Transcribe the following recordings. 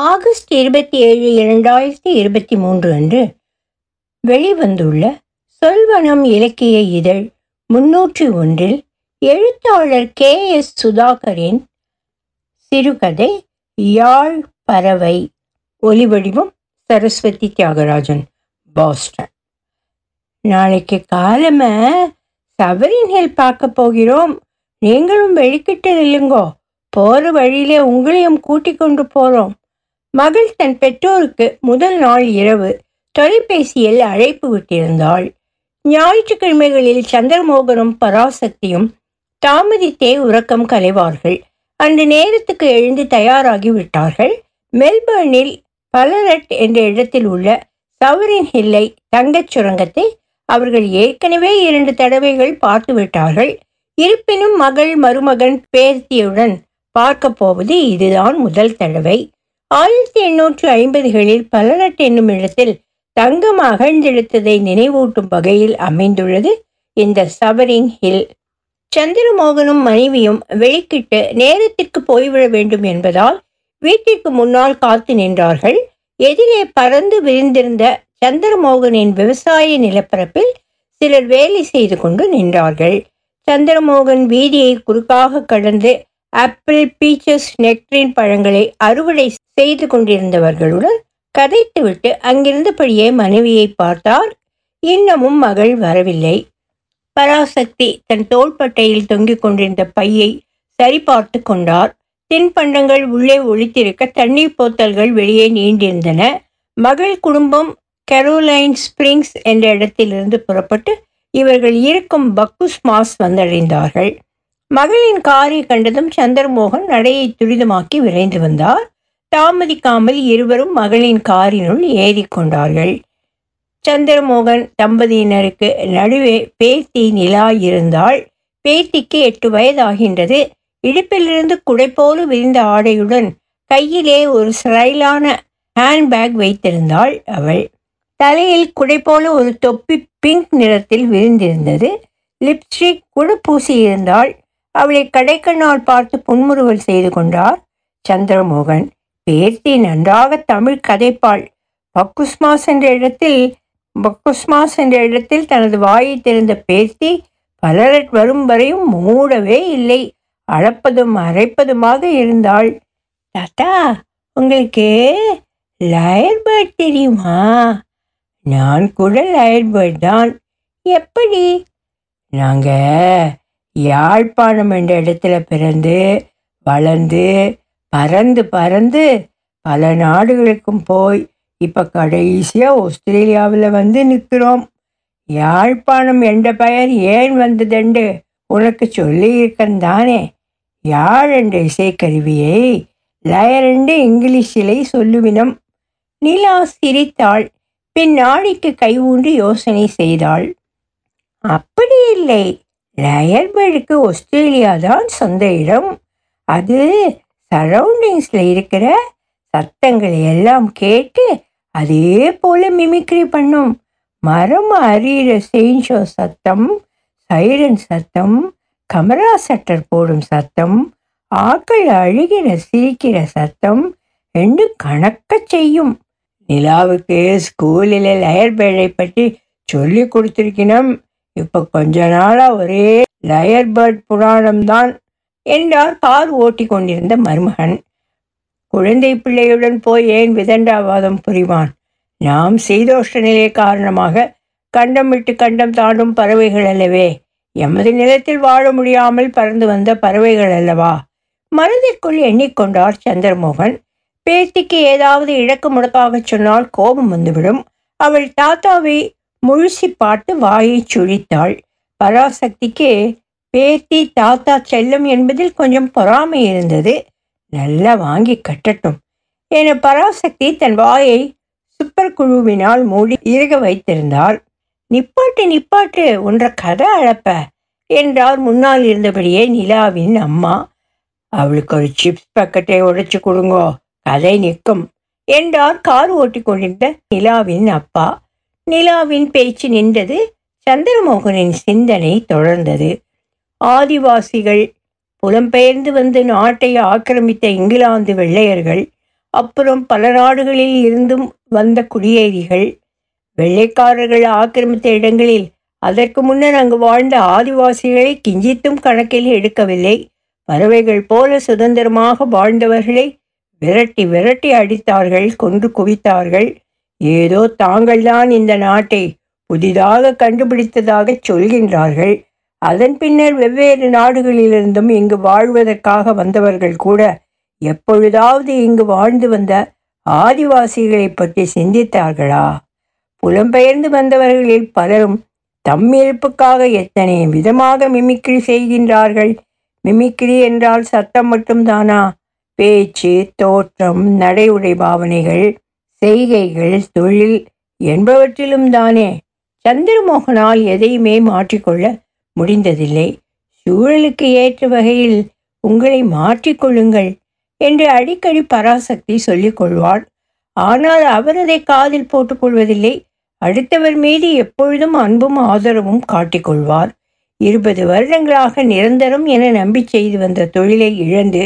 August இருபத்தி ஏழு இரண்டாயிரத்தி இருபத்தி மூன்று அன்று வெளிவந்துள்ள சொல்வனம் இலக்கிய இதழ் முன்னூற்றி ஒன்றில் எழுத்தாளர் கே எஸ் சுதாகரின் சிறுகதை யாழ் பறவை. ஒலிவடிவம் சரஸ்வதி தியாகராஜன் பாஸ்டன். நாளைக்கு காலம சவரின் ஹில் பார்க்க போகிறோம். நீங்களும் வெளிக்கிட்டு நில்லுங்கோ. போகிற வழியிலே உங்களையும் கூட்டிக் கொண்டு போகிறோம் மகள் தன் பெற்றோருக்கு முதல் நாள் இரவு தொலைபேசியில் அழைப்பு விட்டிருந்தாள். ஞாயிற்றுக்கிழமைகளில் சந்திரமோகனும் பராசக்தியும் தாமதித்தே உறக்கம் கலைவார்கள். அன்று நேரத்துக்கு எழுந்து தயாராகி விட்டார்கள். மெல்பர்னில் பலரட் என்ற இடத்தில் உள்ள சவரின் ஹில்லை தங்கச் சுரங்கத்தை அவர்கள் ஏற்கனவே இரண்டு தடவைகள் பார்த்து விட்டார்கள். இருப்பினும் மகள் மருமகன் பேர்த்தியுடன் பார்க்க போவது இதுதான் முதல் தடவை. ஆயிரத்தி எண்ணூற்று ஐம்பதுகளில் பலரட் என்னும் இடத்தில் தங்கம் அகழ்ந்தெடுத்ததை நினைவூட்டும் வகையில் அமைந்துள்ளது இந்த சபரிங் ஹில். சந்திரமோகனும் மனைவியும் வெளிக்கிட்டு நேரத்திற்கு போய்விட வேண்டும் என்பதால் வீட்டிற்கு முன்னால் காத்து நின்றார்கள். எதிரே பறந்து விரிந்திருந்த சந்திரமோகனின் விவசாய நிலப்பரப்பில் சிலர் வேலை செய்து கொண்டு நின்றார்கள். சந்திரமோகன் வீதியை குறுக்காக கடந்து ஆப்பிள் பீச்சஸ் நெக்ட்ரின் பழங்களை அறுவடை செய்து கொண்டிருந்தவர்களுடன் கதைத்துவிட்டு அங்கிருந்தபடியே மனைவியை பார்த்தார். இன்னமும் மகள் வரவில்லை. பராசக்தி தன் தோள்பட்டையில் தொங்கிக் கொண்டிருந்த பையை சரிபார்த்து கொண்டார். தின்பண்டங்கள் உள்ளே ஒழித்திருக்க தண்ணீர் போத்தல்கள் வெளியே நீண்டிருந்தன. மகள் குடும்பம் கெரோலைன் ஸ்பிரிங்ஸ் என்ற இடத்திலிருந்து புறப்பட்டு இவர்கள் இருக்கும் பக்குஸ் மாஸ் வந்தடைந்தார்கள். மகளின் காரை கண்டதும் சந்திரமோகன் நடையை துரிதமாக்கி விரைந்து வந்தார். தாமதிக்காமல் இருவரும் மகளின் காரினுள் ஏறிக்கொண்டார்கள் சந்திரமோகன் தம்பதியினருக்கு நடுவே பேத்தி நிலா இருந்தால் பேத்திக்கு எட்டு வயதாகின்றது. இடுப்பிலிருந்து குடைப்போல விரிந்த ஆடையுடன் கையிலே ஒரு ஸ்ரைலான ஹேண்ட்பேக் வைத்திருந்தாள் அவள். தலையில் குடைப்போல ஒரு தொப்பி பிங்க் நிறத்தில் விரிந்திருந்தது. லிப்ஸ்டிக் கூட பூசியிருந்தாள். அவளை கடைக்கண்ணால் பார்த்து புன்முறுவல் செய்து கொண்டார். சந்திரமோகன் பேர்த்தி நன்றாக தமிழ் கதைப்பாள். பக்குஸ்மாஸ் என்ற இடத்தில் பக்குஸ்மாஸ் என்ற இடத்தில் தனது வாயை திறந்த பேர்த்தி பலரட் வரும் வரையும் மூடவே இல்லை. அளப்பதும் அரைப்பதுமாக இருந்தாள். தாத்தா உங்களுக்கு லயர் பேர்ட் தெரியுமா? நான் கூட லயர் பேர்ட் தான். எப்படி? நாங்கள் யாழ்ப்பாணம் என்ற இடத்துல பிறந்து வளர்ந்து பறந்து பறந்து பல நாடுகளுக்கும் போய் இப்போ கடைசியாக ஆஸ்திரேலியாவில் வந்து நிற்கிறோம் யாழ்ப்பாணம் என்ற பெயர் ஏன் வந்ததென்று உனக்கு சொல்லியிருக்கேன் தானே. யாழ் என்ற இசைக்கருவியை லயர் என்று இங்கிலீஷிலே சொல்லுவினம். நிலா சிரித்தாள். பின் நாடிக்கு கை ஊன்றி யோசனை செய்தாள். அப்படி இல்லை. லயர்பேர்டுக்கு ஆஸ்திரேலியா தான் சொந்த இடம். அது சரௌண்டிங்ஸில் இருக்கிற சத்தங்களை எல்லாம் கேட்டு அதே போல மிமிக்ரி பண்ணும். மரம் அறிகிற செயின்ஷோ சத்தம் சைரன் சத்தம் கமரா சட்டர் போடும் சத்தம் ஆக்கள் அழுகிற சிரிக்கிற சத்தம் ரெண்டு கணக்க செய்யும். நிலாவுக்கு ஸ்கூலில் லயர் பேர்டை பற்றி சொல்லி கொடுத்துருக்கினோம் இப்போ கொஞ்ச நாளா ஒரே லயர் பேர்ட் புராணம் தான் என்றார் கார் ஓட்டி கொண்டிருந்த மருமகன். குழந்தை பிள்ளையுடன் போய் ஏன் விதண்டாவாதம் புரிவான்? நாம் சீதோஷ்ட நிலை காரணமாக கண்டம் விட்டு கண்டம் தாண்டும் பறவைகள் அல்லவே எமது நிலத்தில் வாழ முடியாமல் பறந்து வந்த பறவைகள் அல்லவா? மனதிற்குள் எண்ணிக்கொண்டார் சந்திரமோகன். பேத்திக்கு ஏதாவது இழக்கு முடக்காக சொன்னால் கோபம் வந்துவிடும். அவள் தாத்தாவை முழுசி பார்த்து வாயை சுழித்தாள். பராசக்திக்கு பேத்தி தாத்தா செல்லம் என்பதில் கொஞ்சம் பொறாமை இருந்தது. நல்லா வாங்கி கட்டட்டும் என பராசக்தி தன் வாயை சுப்பர் குழுவினால் மூடி இறுக வைத்திருந்தாள். நிப்பாட்டு நிப்பாட்டு ஒன்ற கதை அழப்ப என்றார் முன்னால் இருந்தபடியே நிலாவின் அம்மா. அவளுக்கு ஒரு சிப்ஸ் பக்கெட்டை உடைச்சு கொடுங்கோ கதை நிற்கும் என்றார் கார் ஓட்டி கொண்டிருந்த நிலாவின் அப்பா. நிலாவின் பேச்சு நின்றது சந்திரமோகனின் சிந்தனை தொடர்ந்தது. ஆதிவாசிகள் புலம்பெயர்ந்து வந்து நாட்டை ஆக்கிரமித்த இங்கிலாந்து வெள்ளையர்கள் அப்புறம் பல நாடுகளில் இருந்தும் வந்த குடியேறிகள் வெள்ளைக்காரர்கள் ஆக்கிரமித்த இடங்களில் அதற்கு முன்னர் அங்கு வாழ்ந்த ஆதிவாசிகளை கிஞ்சித்தும் கணக்கில் எடுக்கவில்லை. பறவைகள் போல சுதந்திரமாக வாழ்ந்தவர்களை விரட்டி விரட்டி அடித்தார்கள் கொன்று குவித்தார்கள். ஏதோ தாங்கள்தான் இந்த நாட்டை புதிதாக கண்டுபிடித்ததாக சொல்கின்றார்கள். அதன் பின்னர் வெவ்வேறு நாடுகளிலிருந்தும் இங்கு வாழ்வதற்காக வந்தவர்கள் கூட எப்பொழுதாவது இங்கு வாழ்ந்து வந்த ஆதிவாசிகளை பற்றி சிந்தித்தார்களா? புலம்பெயர்ந்து வந்தவர்களில் பலரும் தம் இருப்புக்காக எத்தனை விதமாக மிமிக்ரி செய்கின்றார்கள்? மிமிக்ரி என்றால் சத்தம் மட்டும்தானா? பேச்சு தோற்றம் நடை உடை பாவனைகள். செய்கைகள் தொழில் என்பவற்றிலும் தானே. சந்திரமோகனால் எதையுமே மாற்றிக்கொள்ள முடிந்ததில்லை. சூழலுக்கு ஏற்ற வகையில் உங்களை மாற்றிக்கொள்ளுங்கள் என்று அடிக்கடி பராசக்தி சொல்லிக் கொள்வாள். ஆனால் அவர் அதை காதில் போட்டுக்கொள்வதில்லை அடுத்தவர் மீது எப்பொழுதும் அன்பும் ஆதரவும் காட்டிக்கொள்வார் இருபது வருடங்களாக நிரந்தரம் என நம்பி செய்து வந்த தொழிலை இழந்து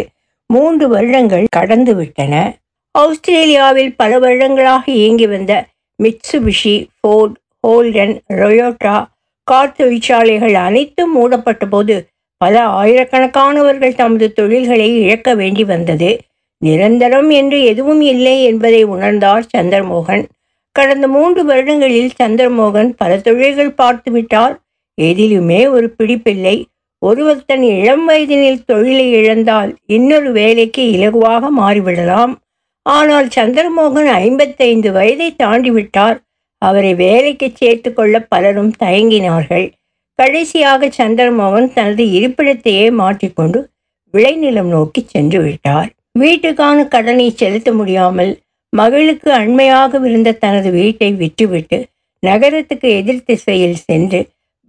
மூன்று வருடங்கள் கடந்து விட்டன. ஆஸ்திரேலியாவில் பல வருடங்களாக இயங்கி வந்த Mitsubishi Ford Holden Toyota car தொழிற்சாலைகள் அனைத்தும் மூடப்பட்ட போது பல ஆயிரக்கணக்கானவர்கள் தமது தொழில்களை இழக்க வேண்டி வந்தது. நிரந்தரம் என்று எதுவும் இல்லை என்பதை உணர்ந்தார் சந்திரமோகன். கடந்த மூன்று வருடங்களில் சந்திரமோகன் பல தொழில்கள் பார்த்துவிட்டார் எதிலுமே ஒரு பிடிப்பில்லை. ஒருவர் தன் இளம் வயதினில் தொழிலை இழந்தால் இன்னொரு வேலைக்கு இலகுவாக மாறிவிடலாம். ஆனால் சந்திரமோகன் ஐம்பத்தைந்து வயதை தாண்டிவிட்டார். அவரை வேலைக்கு சேர்த்து கொள்ள பலரும் தயங்கினார்கள். கடைசியாக சந்திரமோகன் தனது இருப்பிடத்தையே மாற்றிக்கொண்டு விளைநிலம் நோக்கி சென்று விட்டார். வீட்டுக்கான கடனை செலுத்த முடியாமல் மகளுக்கு அண்மையாக இருந்த தனது வீட்டை விற்றுவிட்டு நகரத்துக்கு எதிர் திசையில் சென்று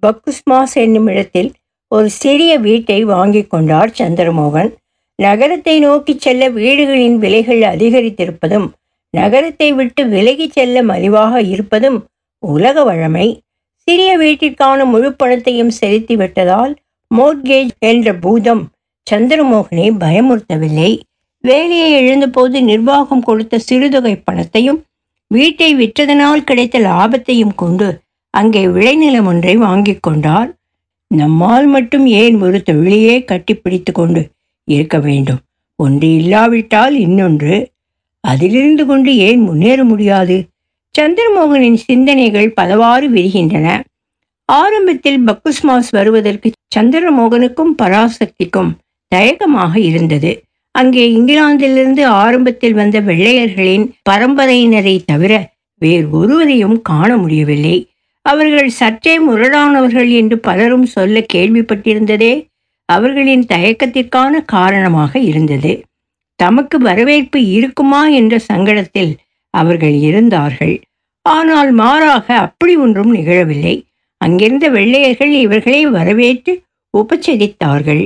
பக்குஸ்மாஸ் என்னும் இடத்தில் ஒரு சிறிய வீட்டை வாங்கி கொண்டார் சந்திரமோகன். நகரத்தை நோக்கிச் செல்ல வீடுகளின் விலைகள் அதிகரித்திருப்பதும் நகரத்தை விட்டு விலகிச் செல்ல மலிவாக இருப்பதும் உலக வழமை. சிறிய வீட்டிற்கான முழு பணத்தையும் செலுத்தி விட்டதால் மோட்கேஜ் என்ற பூதம் சந்திரமோகனை பயமுறுத்தவில்லை. வேலையை இழந்தபோது நிர்வாகம் கொடுத்த சிறுதொகை பணத்தையும் வீட்டை விற்றதனால் கிடைத்த லாபத்தையும் கொண்டு அங்கே விளைநிலம் ஒன்றை வாங்கி கொண்டார். நம்மால் மட்டும் ஏன் ஒரு தொழிலையே கட்டிப்பிடித்து கொண்டு இருக்க வேண்டும். ஒன்று இல்லாவிட்டால் இன்னொன்று. அதிலிருந்து கொண்டு ஏன் முன்னேற முடியாது? சந்திரமோகனின் சிந்தனைகள் பலவாறு விரிகின்றன. ஆரம்பத்தில் பக்குஸ்மாஸ் வருவதற்கு சந்திரமோகனுக்கும் பராசக்திக்கும் தயக்கமாக இருந்தது. அங்கே இங்கிலாந்திலிருந்து ஆரம்பத்தில் வந்த வெள்ளையர்களின் பரம்பரையினரை தவிர வேறு ஒருவரையும் காண முடியவில்லை. அவர்கள் சற்றே முரடானவர்கள் என்று பலரும் சொல்ல கேள்விப்பட்டிருந்ததே. அவர்களின் தயக்கத்திற்கான காரணமாக இருந்தது. தமக்கு வரவேற்பு இருக்குமா என்ற சங்கடத்தில் அவர்கள் இருந்தார்கள். ஆனால் மாறாக அப்படி ஒன்றும் நிகழவில்லை. அங்கிருந்த வெள்ளையர்கள் இவர்களை வரவேற்று உபச்சரித்தார்கள்.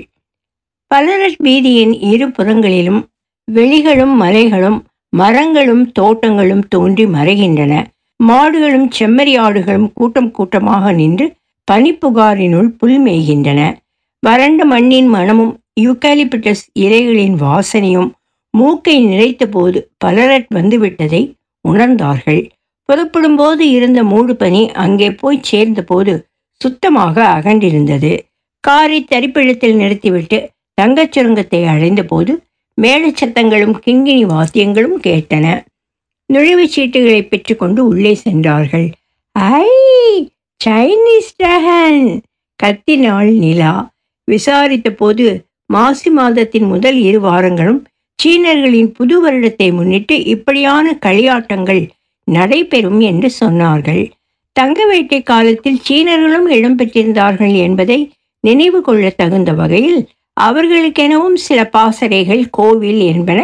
பலரட் வீதியின் இரு புறங்களிலும் வெளிகளும் மலைகளும் மரங்களும் தோட்டங்களும் தோன்றி மறைகின்றன. மாடுகளும் செம்மறி ஆடுகளும் கூட்டம் கூட்டமாக நின்று பனிப்புகாரினுள் புல் மேய்கின்றன. வறண்ட மண்ணின் மணமும் யூகாலிபிட்டஸ் இலைகளின் வாசனையும் மூக்கை நிறைத்த போது பலரட் வந்துவிட்டதை உணர்ந்தார்கள். புறப்படும் போது இருந்த மூடு பனி அங்கே போய் சேர்ந்தபோது சுத்தமாக அகண்டிருந்தது காரை தரிப்பிடத்தில் நிறுத்திவிட்டு தங்கச் சுரங்கத்தை அடைந்தபோது மேலச்சத்தங்களும் கிங்கினி வாத்தியங்களும் கேட்டன. நுழைவுச் சீட்டுகளை பெற்றுக்கொண்டு உள்ளே சென்றார்கள். ஐ சைனீஸ் டிராகன் கத்தினாள் நிலா. விசாரித்த போது மாசி மாதத்தின் முதல் இரு வாரங்களும் சீனர்களின் புது வருடத்தை முன்னிட்டு இப்படியான களியாட்டங்கள் நடைபெறும் என்று சொன்னார்கள். தங்க வேட்டை காலத்தில் சீனர்களும் இடம்பெற்றிருந்தார்கள் என்பதை நினைவு கொள்ள தகுந்த வகையில் அவர்களுக்கெனவும் சில பாசறைகள் கோவில் என்பன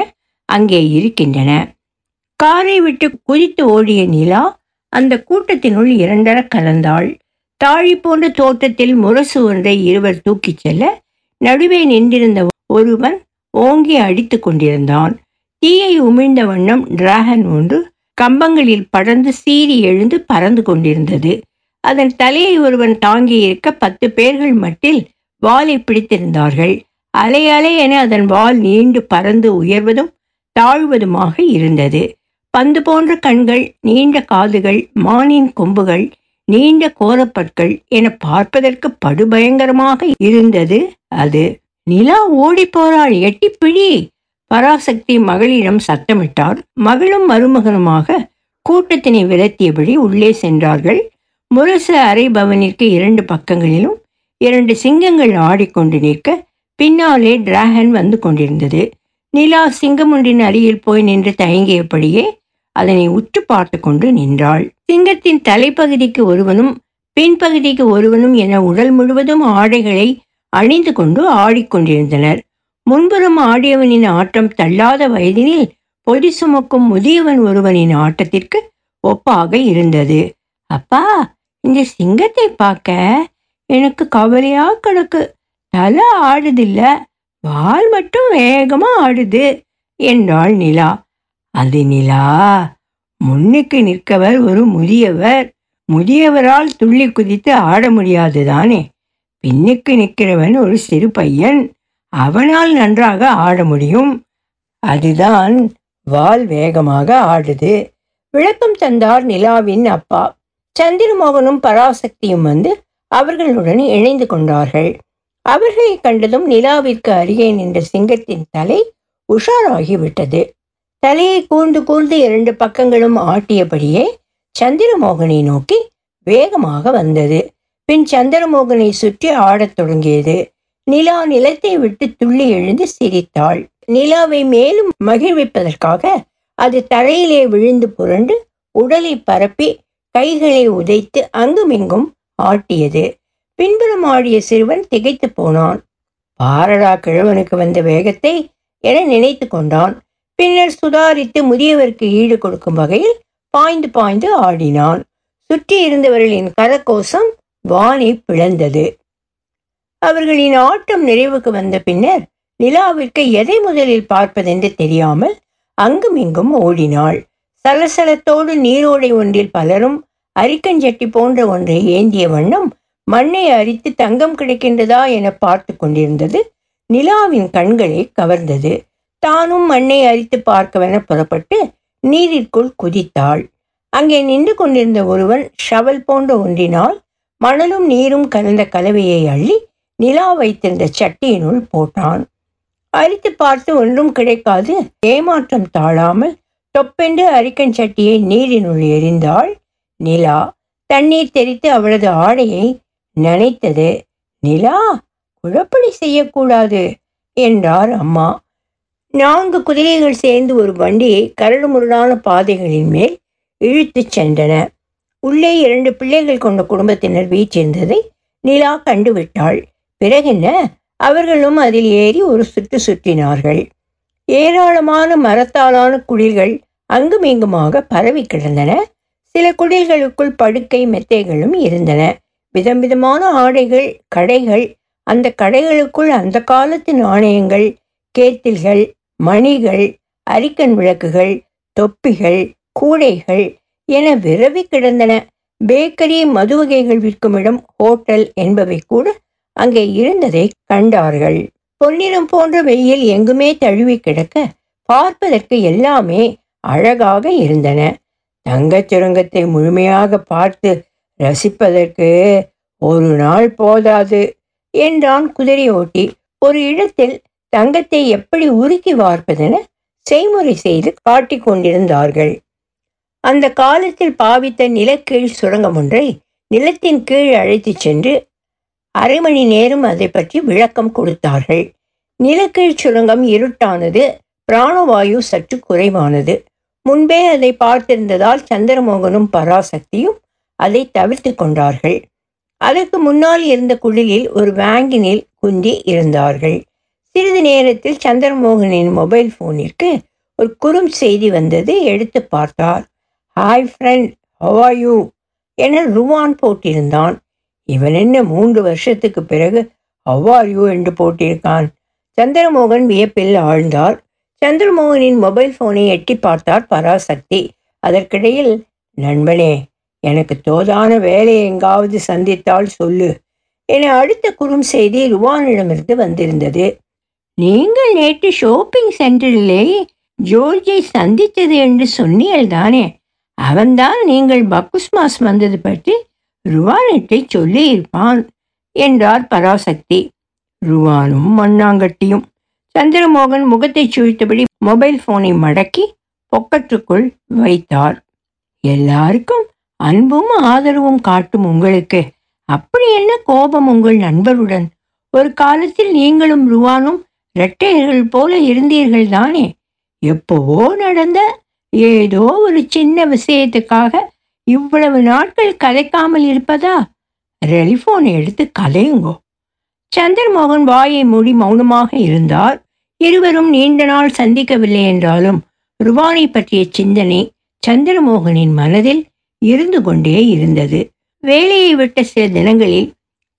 அங்கே இருக்கின்றன. காரை விட்டு குதித்து ஓடிய நிலா அந்த கூட்டத்தினுள் இரண்டர கலந்தாள். தாழி போன்ற தோட்டத்தில் முரசு ஒன்றை இருவர் தூக்கிச் செல்ல நடுவே நின்றிருந்த ஒருவன் ஓங்கி அடித்து கொண்டிருந்தான். தீயை உமிழ்ந்த வண்ணம் டிராகன் ஒன்று கம்பங்களில் படர்ந்து சீறி எழுந்து பறந்து கொண்டிருந்தது. அதன் தலையை ஒருவன் தாங்கி இருக்க பத்து பேர்கள் மட்டில் வாலை பிடித்திருந்தார்கள். அலை அலை என அதன் வால் நீண்டு பறந்து உயர்வதும் தாழ்வதுமாக இருந்தது. பந்து போன்ற கண்கள் நீண்ட காதுகள் மானின் கொம்புகள் நீண்ட கோரப்பற்கள் என பார்ப்பதற்கு படுபயங்கரமாக இருந்தது. அது நிலா ஓடி போறாள் எட்டி பராசக்தி மகளிடம் சத்தமிட்டார். மகளும் மருமகனுமாக கூட்டத்தினை விரத்தியபடி உள்ளே சென்றார்கள். முரசு அரை பவனிற்கு இரண்டு பக்கங்களிலும் இரண்டு சிங்கங்கள் ஆடிக்கொண்டு நிற்க பின்னாலே டிராகன் வந்து கொண்டிருந்தது. நிலா சிங்கமுண்டின் அருகில் போய் நின்று தயங்கியபடியே அதனை உற்று பார்த்து கொண்டு நின்றாள். சிங்கத்தின் தலைப்பகுதிக்கு ஒருவனும் பின்பகுதிக்கு ஒருவனும் என உடல் முழுவதும் ஆடைகளை அணிந்து கொண்டு ஆடிக்கொண்டிருந்தனர். முன்புறம் ஆடியவனின் ஆட்டம் தள்ளாத வயதினில் பொடி சுமக்கும் முதியவன் ஒருவனின் ஆட்டத்திற்கு ஒப்பாக இருந்தது. அப்பா இந்த சிங்கத்தை பார்க்க எனக்கு கவலையா கிடக்கு தலை ஆடுதில்ல வால் மட்டும் வேகமா ஆடுது என்றாள் நிலா. அது நிலா. முன்னுக்கு நிற்கவர் ஒரு முதியவர். முதியவரால் துள்ளி குதித்து ஆட முடியாது தானே. பின்னுக்கு நிற்கிறவன் ஒரு சிறு பையன். அவனால் நன்றாக ஆட முடியும். அதுதான் வால் வேகமாக ஆடுது. விளக்கம் தந்தார் நிலாவின் அப்பா. சந்திரமோகனும் பராசக்தியும் வந்து அவர்களுடன் இணைந்து கொண்டார்கள். அவர்களை கண்டதும் நிலாவிற்கு அருகே நின்ற சிங்கத்தின் தலை உஷாராகிவிட்டது. தலையை கூர்ந்து கூர்ந்து இரண்டு பக்கங்களும் ஆட்டியபடியே சந்திரமோகனை நோக்கி வேகமாக வந்தது. பின் சந்திரமோகனை சுற்றி ஆடத் தொடங்கியது. நிலா நிலத்தை விட்டு துள்ளி எழுந்து சிரித்தாள். நிலாவை மேலும் மகிழ்விப்பதற்காக அது தரையிலே விழுந்து புரண்டு உடலை பரப்பி கைகளை உதைத்து அங்குமிங்கும் ஆட்டியது. பின்புறம் ஆடிய சிறுவன் திகைத்து போனான். பாரடா கிழவனுக்கு வந்த வேகத்தை என நினைத்து கொண்டான். பின்னர் சுதாரித்து முதியவருக்கு ஈடு கொடுக்கும் வகையில் பாய்ந்து பாய்ந்து ஆடினான். சுற்றி இருந்தவர்களின் கரகோஷம் வானை பிளந்தது. அவர்களின் ஆட்டம் நிறைவுக்கு வந்த பின்னர் நிலாவிற்கு எதை முதலில் பார்ப்பதென்று தெரியாமல் அங்குமிங்கும் ஓடினாள். சலசலத்தோடு நீரோடை ஒன்றில் பலரும் அரிக்கஞ்சட்டி போன்ற ஒன்றை ஏந்திய வண்ணம் மண்ணை அரித்து தங்கம் கிடைக்கின்றதா என பார்த்து கொண்டிருந்தது நிலாவின் கண்களை கவர்ந்தது. தானும் மண்ணை அரித்து பார்க்கவென புறப்பட்டு நீரிற்குள் குதித்தாள். அங்கே நின்று கொண்டிருந்த ஒருவன் ஷவல் போன்ற ஒன்றினால் மணலும் நீரும் கலந்த கலவையை அள்ளி நிலா வைத்திருந்த சட்டியினுள் போட்டான். அரித்து பார்த்து ஒன்றும் கிடைக்காது ஏமாற்றம் தாழாமல் தொப்பென்று அரிக்கன் சட்டியை நீரினுள் எரிந்தாள் நிலா தண்ணீர் தெரித்து அவளது ஆடையை நனைத்தது. நிலா குழப்படி செய்யக்கூடாது என்றார் அம்மா. நான்கு குதிரைகள் சேர்ந்து ஒரு வண்டியை கரடுமுரடான பாதைகளின் மேல் இழுத்துச் சென்றன. உள்ளே இரண்டு பிள்ளைகள் கொண்ட குடும்பத்தினர் வீற்றிருந்ததை நிலா கண்டுவிட்டாள். பிறகென்ன அவர்களும் அதில் ஏறி ஒரு சுற்று சுற்றினார்கள். ஏராளமான மரத்தாலான குடில்கள் அங்குமிங்குமாக பரவி கிடந்தன. சில குடில்களுக்குள் படுக்கை மெத்தைகளும் இருந்தன. விதம் விதமான ஆடைகள் கடைகள் அந்த கடைகளுக்குள் அந்த காலத்து நாணயங்கள் கேத்தில்கள் மணிகள் அரிக்கன் விளக்குகள் தொப்பிகள் கூடைகள் என விரவி கிடந்தன. பேக்கரி மது வகைகள் விற்கும் இடம் ஹோட்டல் என்பவை கூட அங்கே இருந்ததை கண்டார்கள். பொன்னிறம் போன்ற வெயில் எங்குமே தழுவி கிடக்க பார்ப்பதற்கு எல்லாமே அழகாக இருந்தன. தங்கச் சுரங்கத்தை முழுமையாக பார்த்து ரசிப்பதற்கு ஒரு நாள் போதாது என்றான் குதிரை ஓட்டி ஒரு இடத்தில் தங்கத்தை எப்படி உருக்கி வார்ப்பதென செய்முறை செய்து காட்டிக் கொண்டிருந்தார்கள். அந்த காலத்தில் பாவித்த நிலக்கீழ் சுரங்கம் ஒன்றை நிலத்தின் கீழ் அழைத்துச் சென்று அரை மணி நேரம் அதை பற்றி விளக்கம் கொடுத்தார்கள். நிலக்கீழ் சுரங்கம் இருட்டானது பிராணவாயு சற்று குறைவானது. முன்பே அதை பார்த்திருந்ததால் சந்திரமோகனும் பராசக்தியும் அதை தவிர்த்து கொண்டார்கள். அதற்கு முன்னால் இருந்த குடிலில் ஒரு வேங்கினில் குந்தி இருந்தார்கள். சிறிது நேரத்தில் சந்திரமோகனின் மொபைல் ஃபோனிற்கு ஒரு குறும் செய்தி வந்தது. எடுத்து பார்த்தார். ஹாய் ஃப்ரெண்ட் ஹவா யூ என ருவான் போட்டிருந்தான். இவன் என்ன மூன்று வருஷத்துக்கு பிறகு ஹவாயூ யூ என்று போட்டிருக்கான். சந்திரமோகன் வியப்பில் ஆழ்ந்தார். சந்திரமோகனின் மொபைல் ஃபோனை எட்டி பார்த்தார் பராசக்தி. அதற்கிடையில் நண்பனே எனக்கு தோதான வேலை எங்காவது சந்தித்தால் சொல்லு என அடுத்த குறும் செய்தி ருவானிடமிருந்து வந்திருந்தது. நீங்கள் நேற்று ஷாப்பிங் சென்டரிலே ஜோர்ஜை சந்தித்தது என்று சொன்னீர்கள் தானே? அவன்தான் நீங்கள் பக்குஸ்மாஸ் வந்தது பற்றி ருவானிட்டை சொல்லியிருப்பான் என்றார் பராசக்தி. ருவானும் மண்ணாங்கட்டியும். சந்திரமோகன் முகத்தை சுழித்தபடி மொபைல் போனை மடக்கி பொக்கற்றுக்குள் வைத்தார். எல்லாருக்கும் அன்பும் ஆதரவும் காட்டும் உங்களுக்கு. அப்படி என்ன கோபம் உங்கள் நண்பருடன்? ஒரு காலத்தில் நீங்களும் ருவானும் இரட்டையர்கள் போல இருந்தீர்கள் தானே? எப்போவோ நடந்த ஏதோ ஒரு சின்ன விஷயத்துக்காக இவ்வளவு நாட்கள் கதைக்காமல் இருப்பதா? டெலிஃபோனை எடுத்து கதையுங்கோ சந்திரமோகன் வாயை மூடி மௌனமாக இருந்தார். இருவரும் நீண்ட நாள் சந்திக்கவில்லை என்றாலும் ருவானை பற்றிய சிந்தனை சந்திரமோகனின் மனதில் இருந்து கொண்டே இருந்தது. வேலையை விட்ட சில தினங்களில்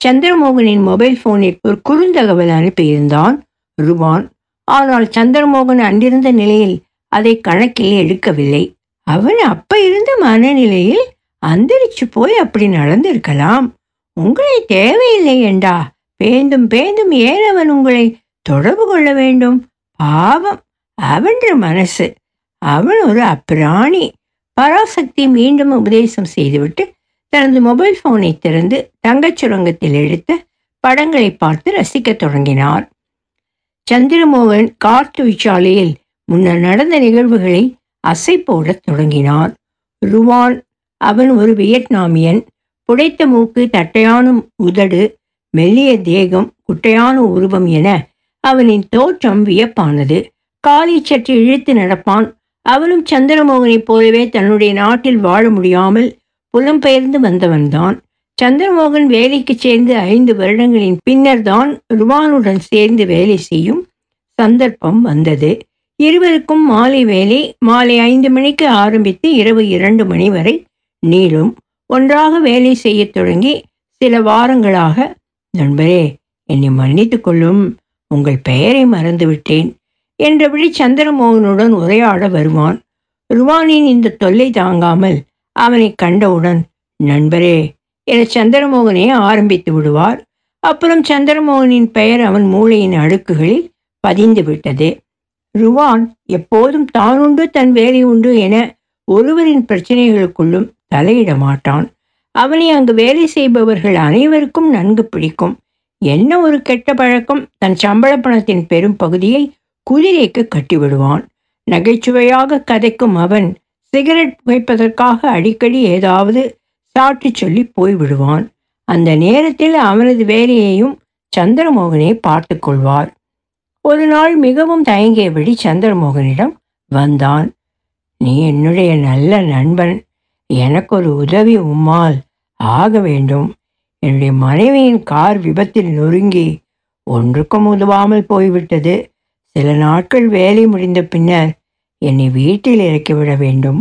சந்திரமோகனின் மொபைல் போனில் ஒரு குறுந்தகவல் அனுப்பியிருந்தான். ருவான். ஆனால் சந்திரமோகன் அன்றிருந்த நிலையில் அதை கணக்கில் எடுக்கவில்லை. அவன் அப்ப இருந்த மனநிலையில் அந்தரிச்சு போய் அப்படி நடந்திருக்கலாம். உங்களை தேவையில்லை என்றா? பேந்தும் பேந்தும் ஏன் அவன் உங்களை தொடர்பு கொள்ள வேண்டும். பாவம். அவன்ற மனசு. அவன் ஒரு அப்பிராணி. பராசக்தி மீண்டும் உபதேசம் செய்துவிட்டு தனது மொபைல் போனை திறந்து தங்கச் சுரங்கத்தில் எடுத்த படங்களை பார்த்து ரசிக்கத் தொடங்கினார். சந்திரமோகன் கார் தொழிற்சாலையில் முன்னர் நடந்த நிகழ்வுகளை அசை போடத் தொடங்கினார். ருவான் அவன் ஒரு வியட்நாமியன். புடைத்த மூக்கு தட்டையான உதடு மெல்லிய தேகம் குட்டையான உருவம் என அவனின் தோற்றம் வியப்பானது. காலை சற்று இழுத்து நடப்பான். அவனும் சந்திரமோகனைப் போலவே தன்னுடைய நாட்டில் வாழ முடியாமல் புலம்பெயர்ந்து வந்தவன்தான். சந்திரமோகன் வேலைக்கு சேர்ந்து ஐந்து வருடங்களின் பின்னர் தான் ருவானுடன் சேர்ந்து வேலை செய்யும் சந்தர்ப்பம் வந்தது. இருவருக்கும் மாலை வேலை மாலை ஐந்து மணிக்கு ஆரம்பித்து இரவு இரண்டு மணி வரை நீளும். ஒன்றாக வேலை செய்யத் தொடங்கி சில வாரங்களாக நண்பரே என்னை மன்னித்து கொள்ளும். உங்கள் பெயரை மறந்துவிட்டேன் என்றபடி சந்திரமோகனுடன் உரையாட வருவான். ருவானின் இந்த தொல்லை தாங்காமல் அவனை கண்டவுடன் நண்பரே என சந்திரமோகனே ஆரம்பித்து விடுவார். அப்புறம் சந்திரமோகனின் பெயர் அவன் மூளையின் அடுக்குகளில் பதிந்து விட்டது. ருவான் எப்போதும் தானுண்டு தன் வேலை உண்டு என ஒருவரின் பிரச்சனைகளுக்குள்ளும் தலையிட மாட்டான். அவனை அங்கு வேலை செய்பவர்கள் அனைவருக்கும் நன்கு பிடிக்கும். என்ன ஒரு கெட்ட பழக்கம்? தன் சம்பள பணத்தின் பெரும் பகுதியை குதிரைக்கு கட்டிவிடுவான். நகைச்சுவையாக கதைக்கும் அவன் சிகரெட் புகைப்பதற்காக அடிக்கடி ஏதாவது சாட்டி சொல்லி போய்விடுவான். அந்த நேரத்தில் அவனது வேலையையும் சந்திரமோகனே பார்த்து கொள்வார். ஒரு நாள் மிகவும் தயங்கியபடி சந்திரமோகனிடம் வந்தான். நீ என்னுடைய நல்ல நண்பன். எனக்கு ஒரு உதவி உம்மால் ஆக வேண்டும். என்னுடைய மனைவியின் கார் விபத்தில் நொறுங்கி ஒன்றுக்கும் உதவாமல் போய்விட்டது. சில நாட்கள் வேலை முடிந்த பின்னர் என்னை வீட்டில் இறக்கிவிட வேண்டும்.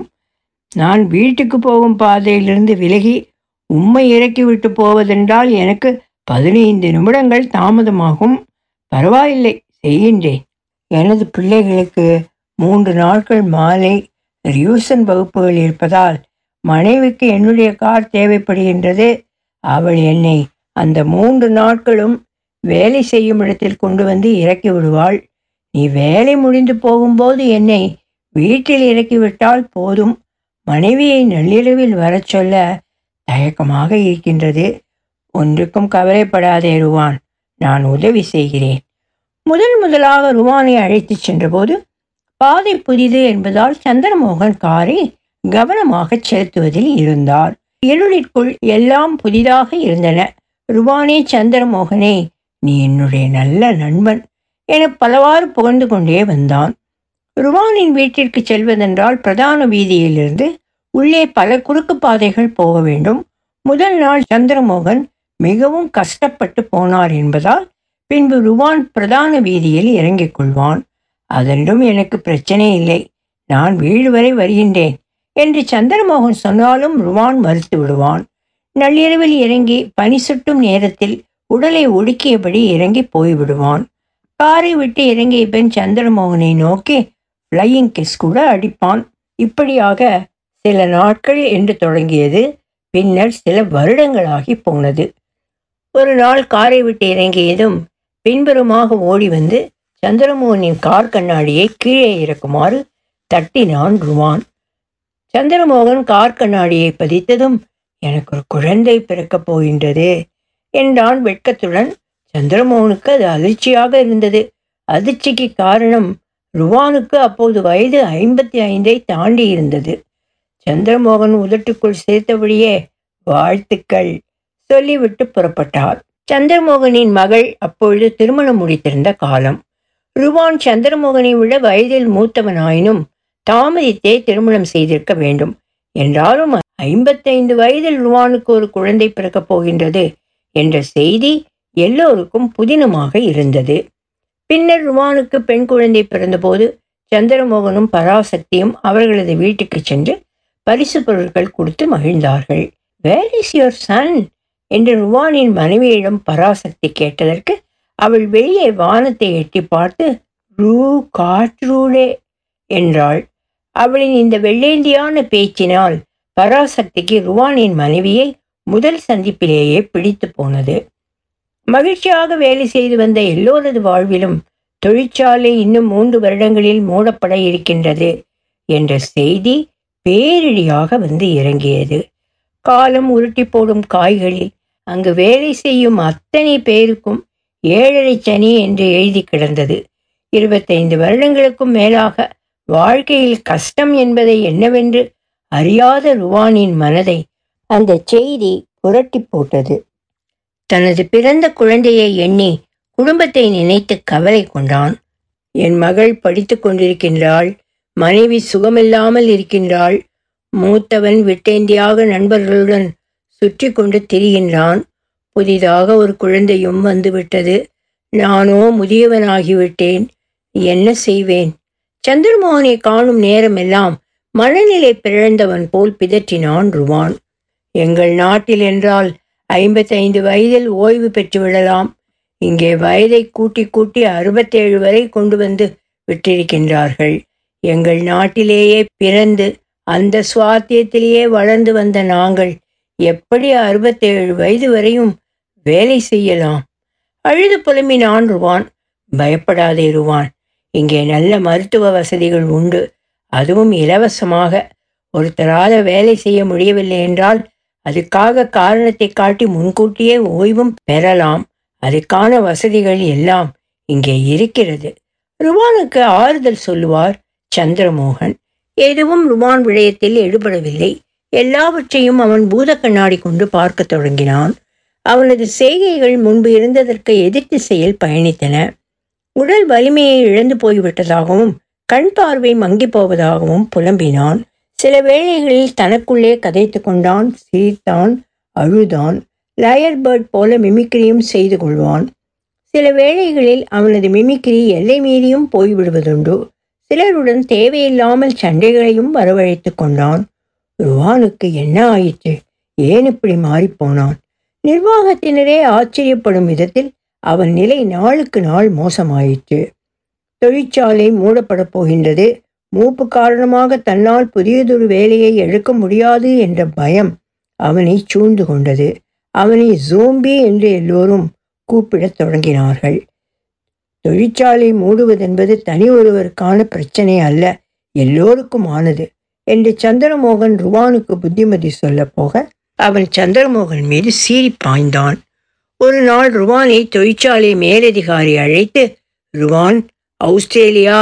நான் வீட்டுக்கு போகும் பாதையிலிருந்து விலகி உம்மை இறக்கிவிட்டு போவதென்றால் எனக்கு பதினைந்து நிமிடங்கள் தாமதமாகும். பரவாயில்லை செய்கின்றேன். எனது பிள்ளைகளுக்கு மூன்று நாட்கள் மாலை ரியூசன் வகுப்புகள் இருப்பதால் மனைவிக்கு என்னுடைய கார் தேவைப்படுகின்றது. அவள் என்னை அந்த மூன்று நாட்களும் வேலை செய்யும் இடத்தில் கொண்டு வந்து இறக்கி விடுவாள். நீ வேலை முடிந்து போகும்போது என்னை வீட்டில் இறக்கிவிட்டால் போதும். மனைவியை நள்ளிரவில் வரச் சொல்ல தயக்கமாக இருக்கின்றது. ஒன்றுக்கும் கவலைப்படாதே ருவான். நான் உதவி செய்கிறேன். முதல் முதலாக ருவானை அழைத்துச் சென்றபோது பாதை புதிது என்பதால் சந்திரமோகன் காரை கவனமாக செலுத்துவதில் இருந்தார். இருளிற்குள் எல்லாம் புதிதாக இருந்தன. ருவானே சந்திரமோகனே நீ என்னுடைய நல்ல நண்பன். என பலவாறு புகழ்ந்து கொண்டே வந்தான். ருவானின் வீட்டிற்கு செல்வதென்றால் பிரதான வீதியிலிருந்து உள்ளே பல குறுக்கு பாதைகள் போக வேண்டும். முதல் நாள் சந்திரமோகன் மிகவும் கஷ்டப்பட்டு போனார் என்பதால் பின்பு ருவான் பிரதான வீதியில் இறங்கிக் கொள்வான். அதென்றும் எனக்கு பிரச்சனை இல்லை. நான் வீடு வரை வருகின்றேன் என்று சந்திரமோகன் சொன்னாலும் ருவான் மறுத்து விடுவான். நள்ளிரவில் இறங்கி பனி சுட்டும் நேரத்தில் உடலை ஒடுக்கியபடி இறங்கி போய்விடுவான். காரை விட்டு இறங்கிய பின் சந்திரமோகனை நோக்கி ஃப்ளையிங் கிஸ் கூட அடிப்பான். இப்படியாக சில நாட்கள் என்று தொடங்கியது. பின்னர் சில வருடங்களாகி போனது. ஒரு நாள் காரை விட்டு இறங்கியதும் பின்புறமாக ஓடி வந்து சந்திரமோகனின் கார் கண்ணாடியை கீழே இறக்குமாறு தட்டினான் ருவான். சந்திரமோகன் கார் கண்ணாடியை பதித்ததும் எனக்கு ஒரு குழந்தை பிறக்கப் போகின்றது என்றான் வெட்கத்துடன். சந்திரமோகனுக்கு அது அதிர்ச்சியாக இருந்தது. அதிர்ச்சிக்கு காரணம் ருவானுக்கு அப்போது வயது ஐம்பத்தி ஐந்தை தாண்டி இருந்தது சந்திரமோகன் உதட்டுக்குள் சேர்த்தபடியே வாழ்த்துக்கள் சொல்லிவிட்டு புறப்பட்டார். சந்திரமோகனின் மகள் அப்பொழுது திருமணம் முடித்திருந்த காலம். ருவான் சந்திரமோகனை விட வயதில் மூத்தவனாயினும் தாமதித்தே திருமணம் செய்திருக்க வேண்டும். என்றாலும் ஐம்பத்தைந்து வயதில் ருவானுக்கு ஒரு குழந்தை பிறக்கப் போகின்றது என்ற செய்தி எல்லோருக்கும் புதினமாக இருந்தது. பின்னர் ருவானுக்கு பெண் குழந்தை பிறந்தபோது சந்திரமோகனும் பராசக்தியும் அவர்களது வீட்டுக்கு சென்று பரிசு பொருட்கள் கொடுத்து மகிழ்ந்தார்கள். வேர் இஸ் யுவர் சன் என்று ருவானின் மனைவியிடம் பராசக்தி கேட்டதற்கு அவள் வெளியே வானத்தை எட்டி பார்த்து ரூ காற்றூடே என்றாள். அவளின் இந்த வெள்ளேந்தியான பேச்சினால் பராசக்திக்கு ருவானின் மனைவியை முதல் சந்திப்பிலேயே பிடித்து போனது. மகிழ்ச்சியாக வேலை செய்து வந்த எல்லோரது வாழ்விலும் தொழிற்சாலை இன்னும் மூன்று வருடங்களில் மூடப்பட இருக்கின்றது என்ற செய்தி பேரிடியாக வந்து இறங்கியது. காலம் உருட்டி போடும் காய்களில் அங்கு வேலை செய்யும் அத்தனை பேருக்கும் ஏழரை சனி என்று எழுதி கிடந்தது. இருபத்தைந்து வருடங்களுக்கும் மேலாக வாழ்க்கையில் கஷ்டம் என்பதை என்னவென்று அறியாத ருவானின் மனதை அந்த செய்தி புரட்டி போட்டது. தனது பிறந்த குழந்தையை எண்ணி குடும்பத்தை நினைத்து கவலை கொண்டான். என் மகள் படித்து கொண்டிருக்கின்றாள். மனைவி சுகமில்லாமல் இருக்கின்றாள். மூத்தவன் விட்டேந்தியாக நண்பர்களுடன் சுற்றி கொண்டு திரிகின்றான். புதிதாக ஒரு குழந்தையும் வந்துவிட்டது. நானோ முதியவனாகிவிட்டேன். என்ன செய்வேன்? சந்திரமோகனை காணும் நேரமெல்லாம் மனநிலை பிறந்தவன் போல் பிதற்றினான் ருவான். எங்கள் நாட்டில் என்றால் ஐம்பத்தைந்து வயதில் ஓய்வு பெற்றுவிடலாம் இங்கே வயதை கூட்டி கூட்டி அறுபத்தேழு வரை கொண்டு வந்து விட்டிருக்கின்றார்கள். எங்கள் நாட்டிலேயே பிறந்து அந்த சுவாத்தியத்திலேயே வளர்ந்து வந்த நாங்கள் எப்படி அறுபத்தேழு வயது வரையும் வேலை செய்யலாம்? அழுது புலம்பினான் ருவான். பயப்படாதே ருவான். இங்கே நல்ல மருத்துவ வசதிகள் உண்டு. அதுவும் இலவசமாக. ஒருத்தரால் வேலை செய்ய முடியவில்லை என்றால் அதுக்காக காரணத்தை காட்டி முன்கூட்டியே ஓய்வும் பெறலாம். அதுக்கான வசதிகள் எல்லாம் இங்கே இருக்கிறது. ருவானுக்கு ஆறுதல் சொல்லுவார் சந்திரமோகன். எதுவும் ருவான் விடயத்தில் எடுபடவில்லை. எல்லாவற்றையும் அவன் பூத கண்ணாடி கொண்டு பார்க்க தொடங்கினான். அவனது செய்கைகள் முன்பு இருந்ததற்கு எதிர் திசையில் பயணித்தன. உடல் வலிமையை இழந்து போய்விட்டதாகவும் கண் பார்வை மங்கி போவதாகவும் புலம்பினான். சில வேளைகளில் தனக்குள்ளே கதைத்து கொண்டான் சிரித்தான் அழுதான் லயர் பேர்ட் போல மிமிக்ரியும் செய்து கொள்வான். சில வேளைகளில் அவனது மிமிக்ரி எல்லை மீறியும் போய்விடுவதுண்டு சிலருடன் தேவையில்லாமல் சண்டைகளையும் வரவழைத்து கொண்டான். ருவானுக்கு என்ன ஆயிற்று? ஏன் இப்படி மாறிப்போனான்? நிர்வாகத்தினரே ஆச்சரியப்படும் விதத்தில் அவன் நிலை நாளுக்கு நாள் மோசமாயிற்று. தொழிற்சாலை மூடப்படப் போகின்றது. மூப்பு காரணமாக தன்னால் புதியதொரு வேலையை எடுக்க முடியாது என்ற பயம் அவனை சூழ்ந்து கொண்டது. அவனை ஜோம்பி என்று எல்லோரும் கூப்பிடத் தொடங்கினார்கள். தொழிற்சாலை மூடுவதென்பது தனி ஒருவருக்கான பிரச்சனை அல்ல எல்லோருக்கும் ஆனது என்று சந்திரமோகன் ருவானுக்கு புத்திமதி சொல்ல போக அவன் சந்திரமோகன் மீது சீறி பாய்ந்தான். ஒரு நாள் ருவானை தொழிற்சாலை மேலதிகாரி அழைத்து ருவான் ஆஸ்திரேலியா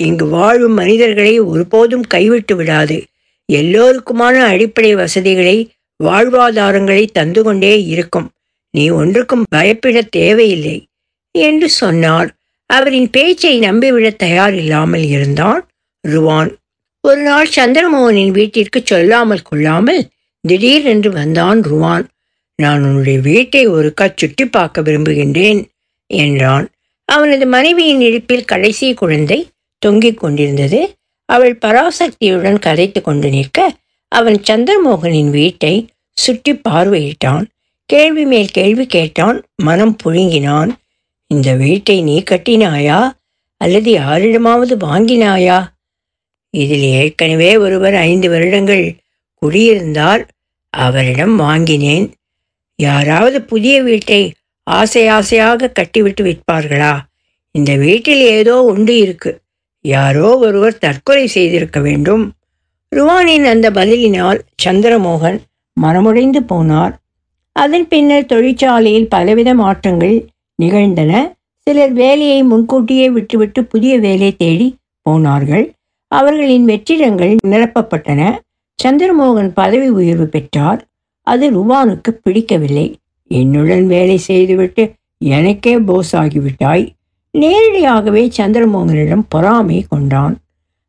இங்கு வாழும் மனிதர்களை ஒருபோதும் கைவிட்டு விடாது. எல்லோருக்குமான அடிப்படை வசதிகளை வாழ்வாதாரங்களை தந்து கொண்டே இருக்கும். நீ ஒன்றுக்கும் பயப்பட தேவையில்லை. என்று சொன்னார். அவரின் பேச்சை நம்பிவிடத் தயாரில்லாமல் இருந்தான் ருவான். ஒரு நாள் சந்திரமோகனின் வீட்டிற்கு சொல்லாமல் கொள்ளாமல் திடீரென்று வந்தான் ருவான். நான் உன்னுடைய வீட்டை ஒருக்கா சுட்டி பார்க்க விரும்புகின்றேன் என்றான். அவனது மனைவியின் இடுப்பில் கடைசி குழந்தை தொங்கிக் கொண்டிருந்தது. அவள் பராசக்தியுடன் கதைத்து கொண்டு நிற்க அவன் சந்திரமோகனின் வீட்டை சுற்றி பார்வையிட்டான். கேள்வி மேல் கேள்வி கேட்டான். மனம் புழுங்கினான். இந்த வீட்டை நீ கட்டினாயா? அல்லது யாரிடமாவது வாங்கினாயா? இதில் ஏற்கனவே ஒருவர் ஐந்து வருடங்கள் குடியிருந்தார். அவரிடம் வாங்கினேன். யாராவது புதிய வீட்டை ஆசை ஆசையாக கட்டிவிட்டு விற்பார்களா? இந்த வீட்டில் ஏதோ உண்டு இருக்கு. யாரோ ஒருவர் தற்கொலை செய்திருக்க வேண்டும். ருவானின் அந்த பதிலினால் சந்திரமோகன் மனமுடைந்து போனார். அதன் பின்னர் தொழிற்சாலையில் பலவித மாற்றங்கள் நிகழ்ந்தன. சிலர் வேலையை முன்கூட்டியே விட்டுவிட்டு புதிய வேலை தேடி போனார்கள். அவர்களின் வெற்றிடங்கள் நிரப்பப்பட்டன. சந்திரமோகன் பதவி உயர்வு பெற்றார். அது ருவானுக்கு பிடிக்கவில்லை. என்னுடன் வேலை செய்துவிட்டு எனக்கே போஸ் ஆகிவிட்டாய். நேரடியாகவே சந்திரமோகனிடம் பொறாமை கொண்டான்.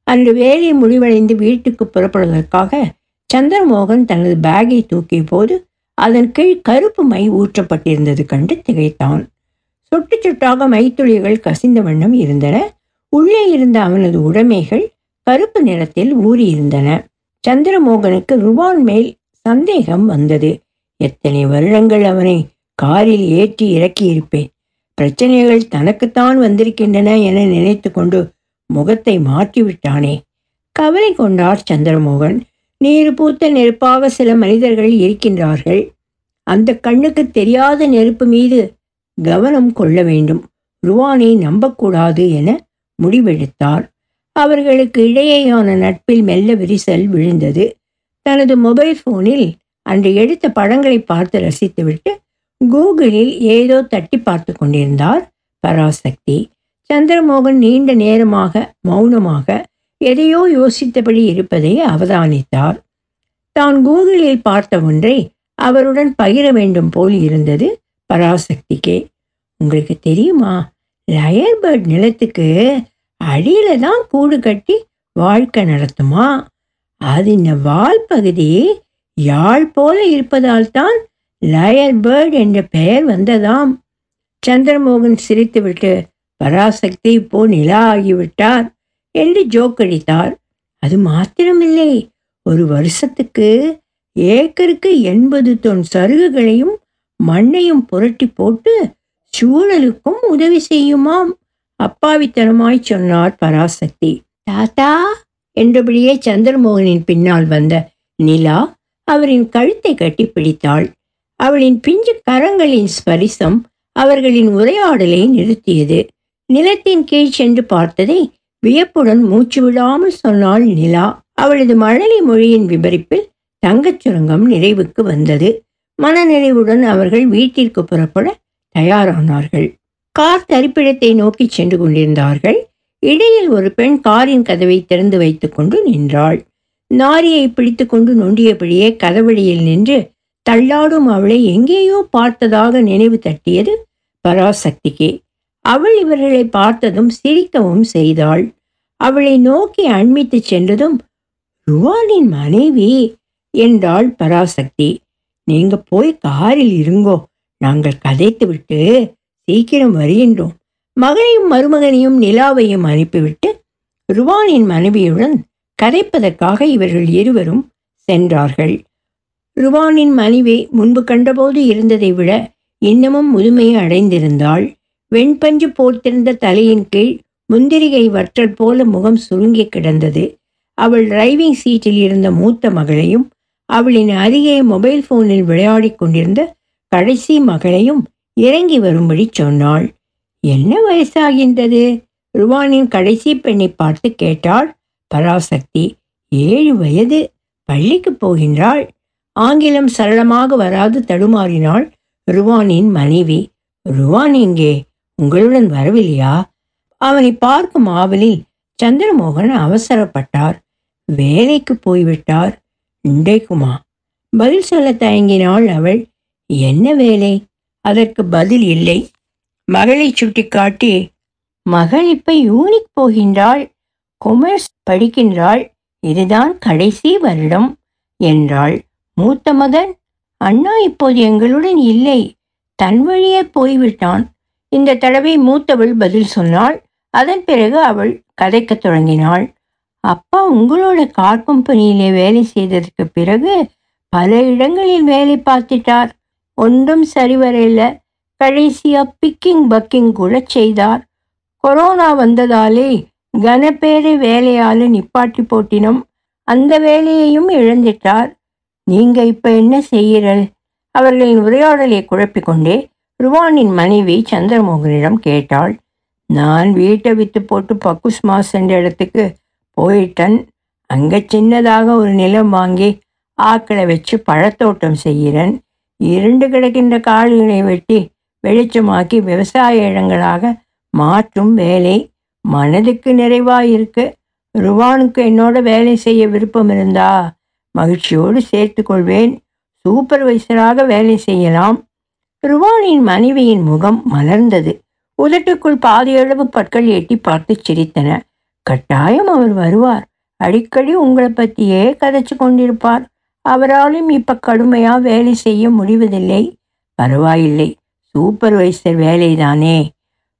அன்று வேலை முடிவடைந்து வீட்டுக்கு புறப்படுவதற்காக சந்திரமோகன் தனது பேக்கை தூக்கிய போது அதன் கீழ் கருப்பு மை ஊற்றப்பட்டிருந்தது கண்டு திகைத்தான். சொட்டு சொட்டாக மைத்துளிகள் கசிந்த வண்ணம் இருந்தன. உள்ளே இருந்த அவனது உடைமைகள் கருப்பு நிறத்தில் ஊறியிருந்தன. சந்திரமோகனுக்கு ருவான் மேல் சந்தேகம் வந்தது. எத்தனை வருடங்கள் அவனை காரில் ஏற்றி இறக்கியிருப்பேன். பிரச்சனைகள் தனக்குத்தான் வந்திருக்கின்றன என நினைத்து கொண்டு முகத்தை மாற்றிவிட்டானே. கவலை கொண்டார் சந்திரமோகன். நீர் பூத்த நெருப்பாக சில மனிதர்கள் இருக்கின்றார்கள். அந்த கண்ணுக்கு தெரியாத நெருப்பு மீது கவனம் கொள்ள வேண்டும். ருவானை நம்பக்கூடாது என முடிவெடுத்தார். அவர்களுக்கு இடையேயான நட்பில் மெல்ல விரிசல் விழுந்தது. தனது மொபைல் ஃபோனில் அன்று எடுத்த படங்களை பார்த்து ரசித்துவிட்டு கூகுளில் ஏதோ தட்டி பார்த்து கொண்டிருந்தார் பராசக்தி. சந்திரமோகன் நீண்ட நேரமாக மௌனமாக எதையோ யோசித்தபடி இருப்பதை அவதானித்தார். தான் கூகுளில் பார்த்த ஒன்றை அவருடன் பகிர வேண்டும் போல் இருந்தது பராசக்திக்கே. உங்களுக்கு தெரியுமா லயர்பர்ட் நிலத்துக்கு அடியில தான் கூடு கட்டி வாழ்க்கை நடத்துமா? அது இந்த வால் பகுதி யாழ் போல இருப்பதால் தான் லாயர் பேர்ட் என்ற பெயர் வந்ததாம். சந்திரமோகன் சிரித்துவிட்டு பராசக்தி இப்போ நிலா ஆகிவிட்டார் என்று ஜோக்கடித்தார். அது மாத்திரமில்லை. ஒரு வருஷத்துக்கு ஏக்கருக்கு எண்பது தொன் சருகுகளையும் மண்ணையும் புரட்டி போட்டு சூழலுக்கும் உதவி செய்யுமாம் அப்பாவித்தனமாய் சொன்னார் பராசக்தி. தாத்தா என்றபடியே சந்திரமோகனின் பின்னால் வந்த நிலா அவரின் கழுத்தை கட்டி பிடித்தாள். அவளின் பிஞ்சு கரங்களின் ஸ்பரிசம் அவர்களின் உரையாடலை நிறுத்தியது. நிலத்தின் கீழ் சென்று பார்த்ததை வியப்புடன் மூச்சு விடாமல் சொன்னாள் நிலா. அவளது மழலை மொழியின் விபரிப்பில் தங்கச் சுரங்கம் நிறைவுக்கு வந்தது. மனநிறைவுடன் அவர்கள் வீட்டிற்கு புறப்பட தயாரானார்கள். கார் தரிப்பிடத்தை நோக்கி சென்று கொண்டிருந்தார்கள். இடையில் ஒரு பெண் காரின் கதவை திறந்து வைத்துக்கொண்டு நின்றாள். நாரியை பிடித்துக்கொண்டு நொண்டியபடியே கதவழியில் நின்று தள்ளாடும் அவளை எங்கேயோ பார்த்ததாக நினைவு தட்டியது பராசக்திக்கு. அவள் இவர்களை பார்த்ததும் சிரிக்கவும் செய்தாள். அவளை நோக்கி அண்மித்து சென்றதும் ருவானின் மனைவி என்றாள் பராசக்தி. நீங்க போய் காரில் இருங்கோ நாங்கள் கதைத்து விட்டு சீக்கிரம் வருகின்றோம். மகனையும் மருமகனையும் நிலாவையும் அனுப்பிவிட்டு ருவானின் மனைவியுடன் கதைப்பதற்காக இவர்கள் இருவரும் சென்றார்கள். ருவானின் மனைவி முன்பு கண்டபோது இருந்ததை விட இன்னமும் முதுமையை அடைந்திருந்தாள். வெண்பஞ்சு போர்த்திருந்த தலையின் கீழ் முந்திரிகை வற்றல் போல முகம் சுருங்கி கிடந்தது. அவள் டிரைவிங் சீட்டில் இருந்த மூத்த மகளையும் அவளின் அருகே மொபைல் போனில் விளையாடிக் கொண்டிருந்த கடைசி மகளையும் இறங்கி வரும்படி சொன்னாள். என்ன வயசாகின்றது? ருவானின் கடைசி பெண்ணை பார்த்து கேட்டாள். பராசக்தி ஏழு வயது. பள்ளிக்கு போகின்றாள். ஆங்கிலம் சரளமாக வராது தடுமாறினாள் ருவானின் மனைவி. ருவான் இங்கே உங்களுடன் வரவில்லையா? அவனை பார்க்கும் ஆவலில் சந்திரமோகன் அவசரப்பட்டார். வேலைக்கு போய்விட்டார். இன்றைக்குமா? பதில் சொல்ல தயங்கினாள் அவள். என்ன வேலை? அதற்கு பதில் இல்லை. மகளை சுட்டிக்காட்டி மகள் இப்ப யூனிக் போகின்றாள். கொமர்ஸ் படிக்கின்றாள். இதுதான் கடைசி வருடம் என்றாள். மூத்த மகன் அண்ணா இப்போது எங்களுடன் இல்லை. தன் வழியே போய்விட்டான். இந்த தடவை மூத்தவள் பதில் சொன்னாள். அதன் பிறகு அவள் கதைக்கத் தொடங்கினாள். அப்பா உங்களோட கார் கம்பெனியிலே வேலை செய்ததற்கு பிறகு பல இடங்களில் வேலை பார்த்துட்டார். ஒன்றும் சரிவரையில் கடைசியாக பிக்கிங் பக்கிங் கூட செய்தார். கொரோனா வந்ததாலே கனப்பேறு வேலையால் நிப்பாட்டி போட்டினோம். அந்த வேலையையும் இழந்துட்டார். நீங்க இப்ப என்ன செய்கிறல் அவர்களின் உரையாடலை குழப்பிக்கொண்டே ருவானின் மனைவி சந்திரமோகனிடம் கேட்டாள். நான் வீட்டை விற்று போட்டு பக்குஸ் மாஸ் என்ற இடத்துக்கு போயிட்டேன். அங்கே சின்னதாக ஒரு நிலம் வாங்கி ஆக்களை வச்சு பழத்தோட்டம் செய்கிறேன். இருண்டு கிடக்கின்ற காடுகளை வெட்டி வெளிச்சமாக்கி விவசாய இடங்களாக மாற்றும் வேலை மனதுக்கு நிறைவாக இருக்கு ருவானுக்கு என்னோட வேலை செய்ய விருப்பம் இருந்தா மகிழ்ச்சியோடு சேர்த்துக்கொள்வேன். சூப்பர்வைசராக வேலை செய்யலாம். ருவானின் மனைவியின் முகம் மலர்ந்தது. உதட்டுக்குள் பாதியளவு பற்கள் எட்டி பார்த்து சிரித்தன. கட்டாயம் அவர் வருவார். அடிக்கடி உங்களை பற்றியே கதைச்சு கொண்டிருப்பார். அவராலும் இப்போ கடுமையாக வேலை செய்ய முடிவதில்லை. பரவாயில்லை. சூப்பர்வைசர் வேலைதானே.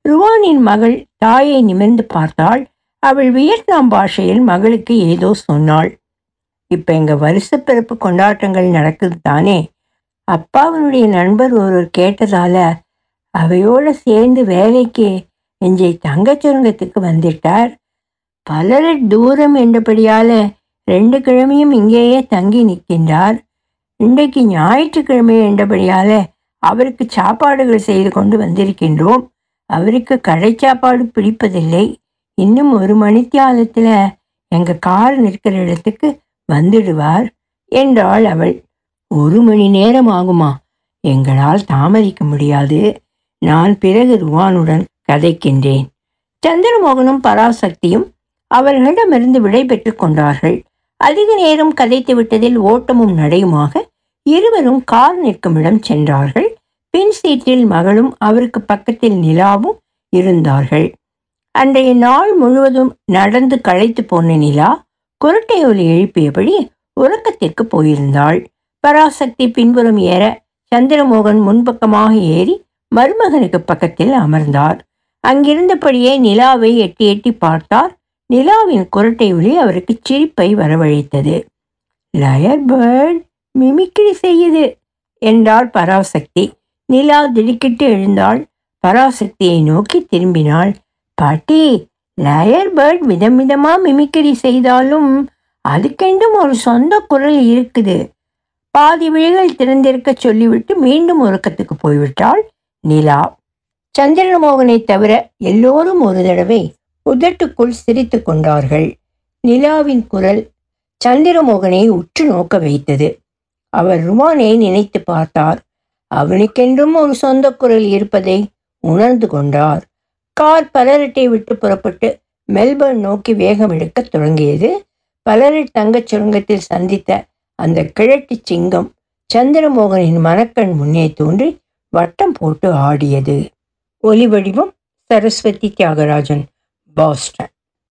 ருவானின் மகள் தாயை நிமிர்ந்து பார்த்தாள். அவள் வியட்நாம் பாஷையில் மகளுக்கு ஏதோ சொன்னாள். இப்போ எங்கள் வருஷப்பிறப்பு கொண்டாட்டங்கள் நடக்குது தானே? அப்பாவனுடைய நண்பர் ஒருவர் கேட்டதால அவையோடு சேர்ந்து வேலைக்கு எஞ்சை தங்கச்சுரங்கத்துக்கு வந்துட்டார். பலர் தூரம் என்றபடியால் ரெண்டு கிழமையும் இங்கேயே தங்கி நிற்கின்றார். இன்றைக்கு ஞாயிற்றுக்கிழமை என்றபடியால் அவருக்கு சாப்பாடுகள் செய்து கொண்டு வந்திருக்கின்றோம். அவருக்கு கடை சாப்பாடு பிடிப்பதில்லை. இன்னும் ஒரு மணித்தியாலத்தில் எங்கள் கார் நிற்கிற இடத்துக்கு வந்துடுவார் என்றாள் அவள். ஒரு மணி நேரம் ஆகுமா? எங்களால் தாமதிக்க முடியாது. நான் பிறகு ருவானுடன் கதைக்கின்றேன். சந்திரமோகனும் பராசக்தியும் அவர்களிடமிருந்து விடைபெற்றுக் கொண்டார்கள். அதிக நேரம் கதைத்து விட்டதில் ஓட்டமும் நடையுமாக இருவரும் கார் நிற்கும் இடம் சென்றார்கள். பின் சீட்டில் மகளும் அவருக்கு பக்கத்தில் நிலாவும் இருந்தார்கள். அன்றைய நாள் முழுவதும் நடந்து களைத்து போன நிலா குரட்டை ஒலி எழுப்பியபடி உறக்கத்திற்கு போயிருந்தாள். பராசக்தி பின்புறம் ஏற சந்திரமோகன் முன்பக்கமாக ஏறி மருமகனுக்கு பக்கத்தில் அமர்ந்தார். அங்கிருந்தபடியே நிலாவை எட்டி எட்டி பார்த்தார். நிலாவின் குரட்டை ஒலி அவருக்கு சிரிப்பை வரவழைத்தது. லயர் பேர்ட் மிமிக்ரி செய்யுது என்றாள் பராசக்தி. நிலா திடுக்கிட்டு எழுந்தாள். பராசக்தியை நோக்கி திரும்பினாள். பாட்டி லயர் பேர்ட் விதம் விதமா செய்தாலும் அதுக்கென்றும் ஒரு சொந்த குரல் இருக்குது. பாதி விழிகள் திறந்திருக்க சொல்லிவிட்டு மீண்டும் உறக்கத்துக்கு போய்விட்டாள் நிலா. சந்திரமோகனை தவிர எல்லோரும் ஒரு தடவை உதட்டுக்குள் சிரித்து கொண்டார்கள். நிலாவின் குரல் சந்திரமோகனை உற்று நோக்க வைத்தது. அவர் ருமானை நினைத்து பார்த்தார். அவனுக்கென்றும் ஒரு சொந்த குரல் இருப்பதை உணர்ந்து கொண்டார். கார் பலரட்டை விட்டு புறப்பட்டு மெல்பர்ன் நோக்கி வேகம் எடுக்கத் தொடங்கியது. பலரட் தங்கச் சுரங்கத்தில் சந்தித்த அந்த கிழட்டு சிங்கம் சந்திரமோகனின் மனக்கண் முன்னே தோன்றி வட்டம் போட்டு ஆடியது. ஒலி வடிவம் சரஸ்வதி தியாகராஜன் பாஸ்டன்.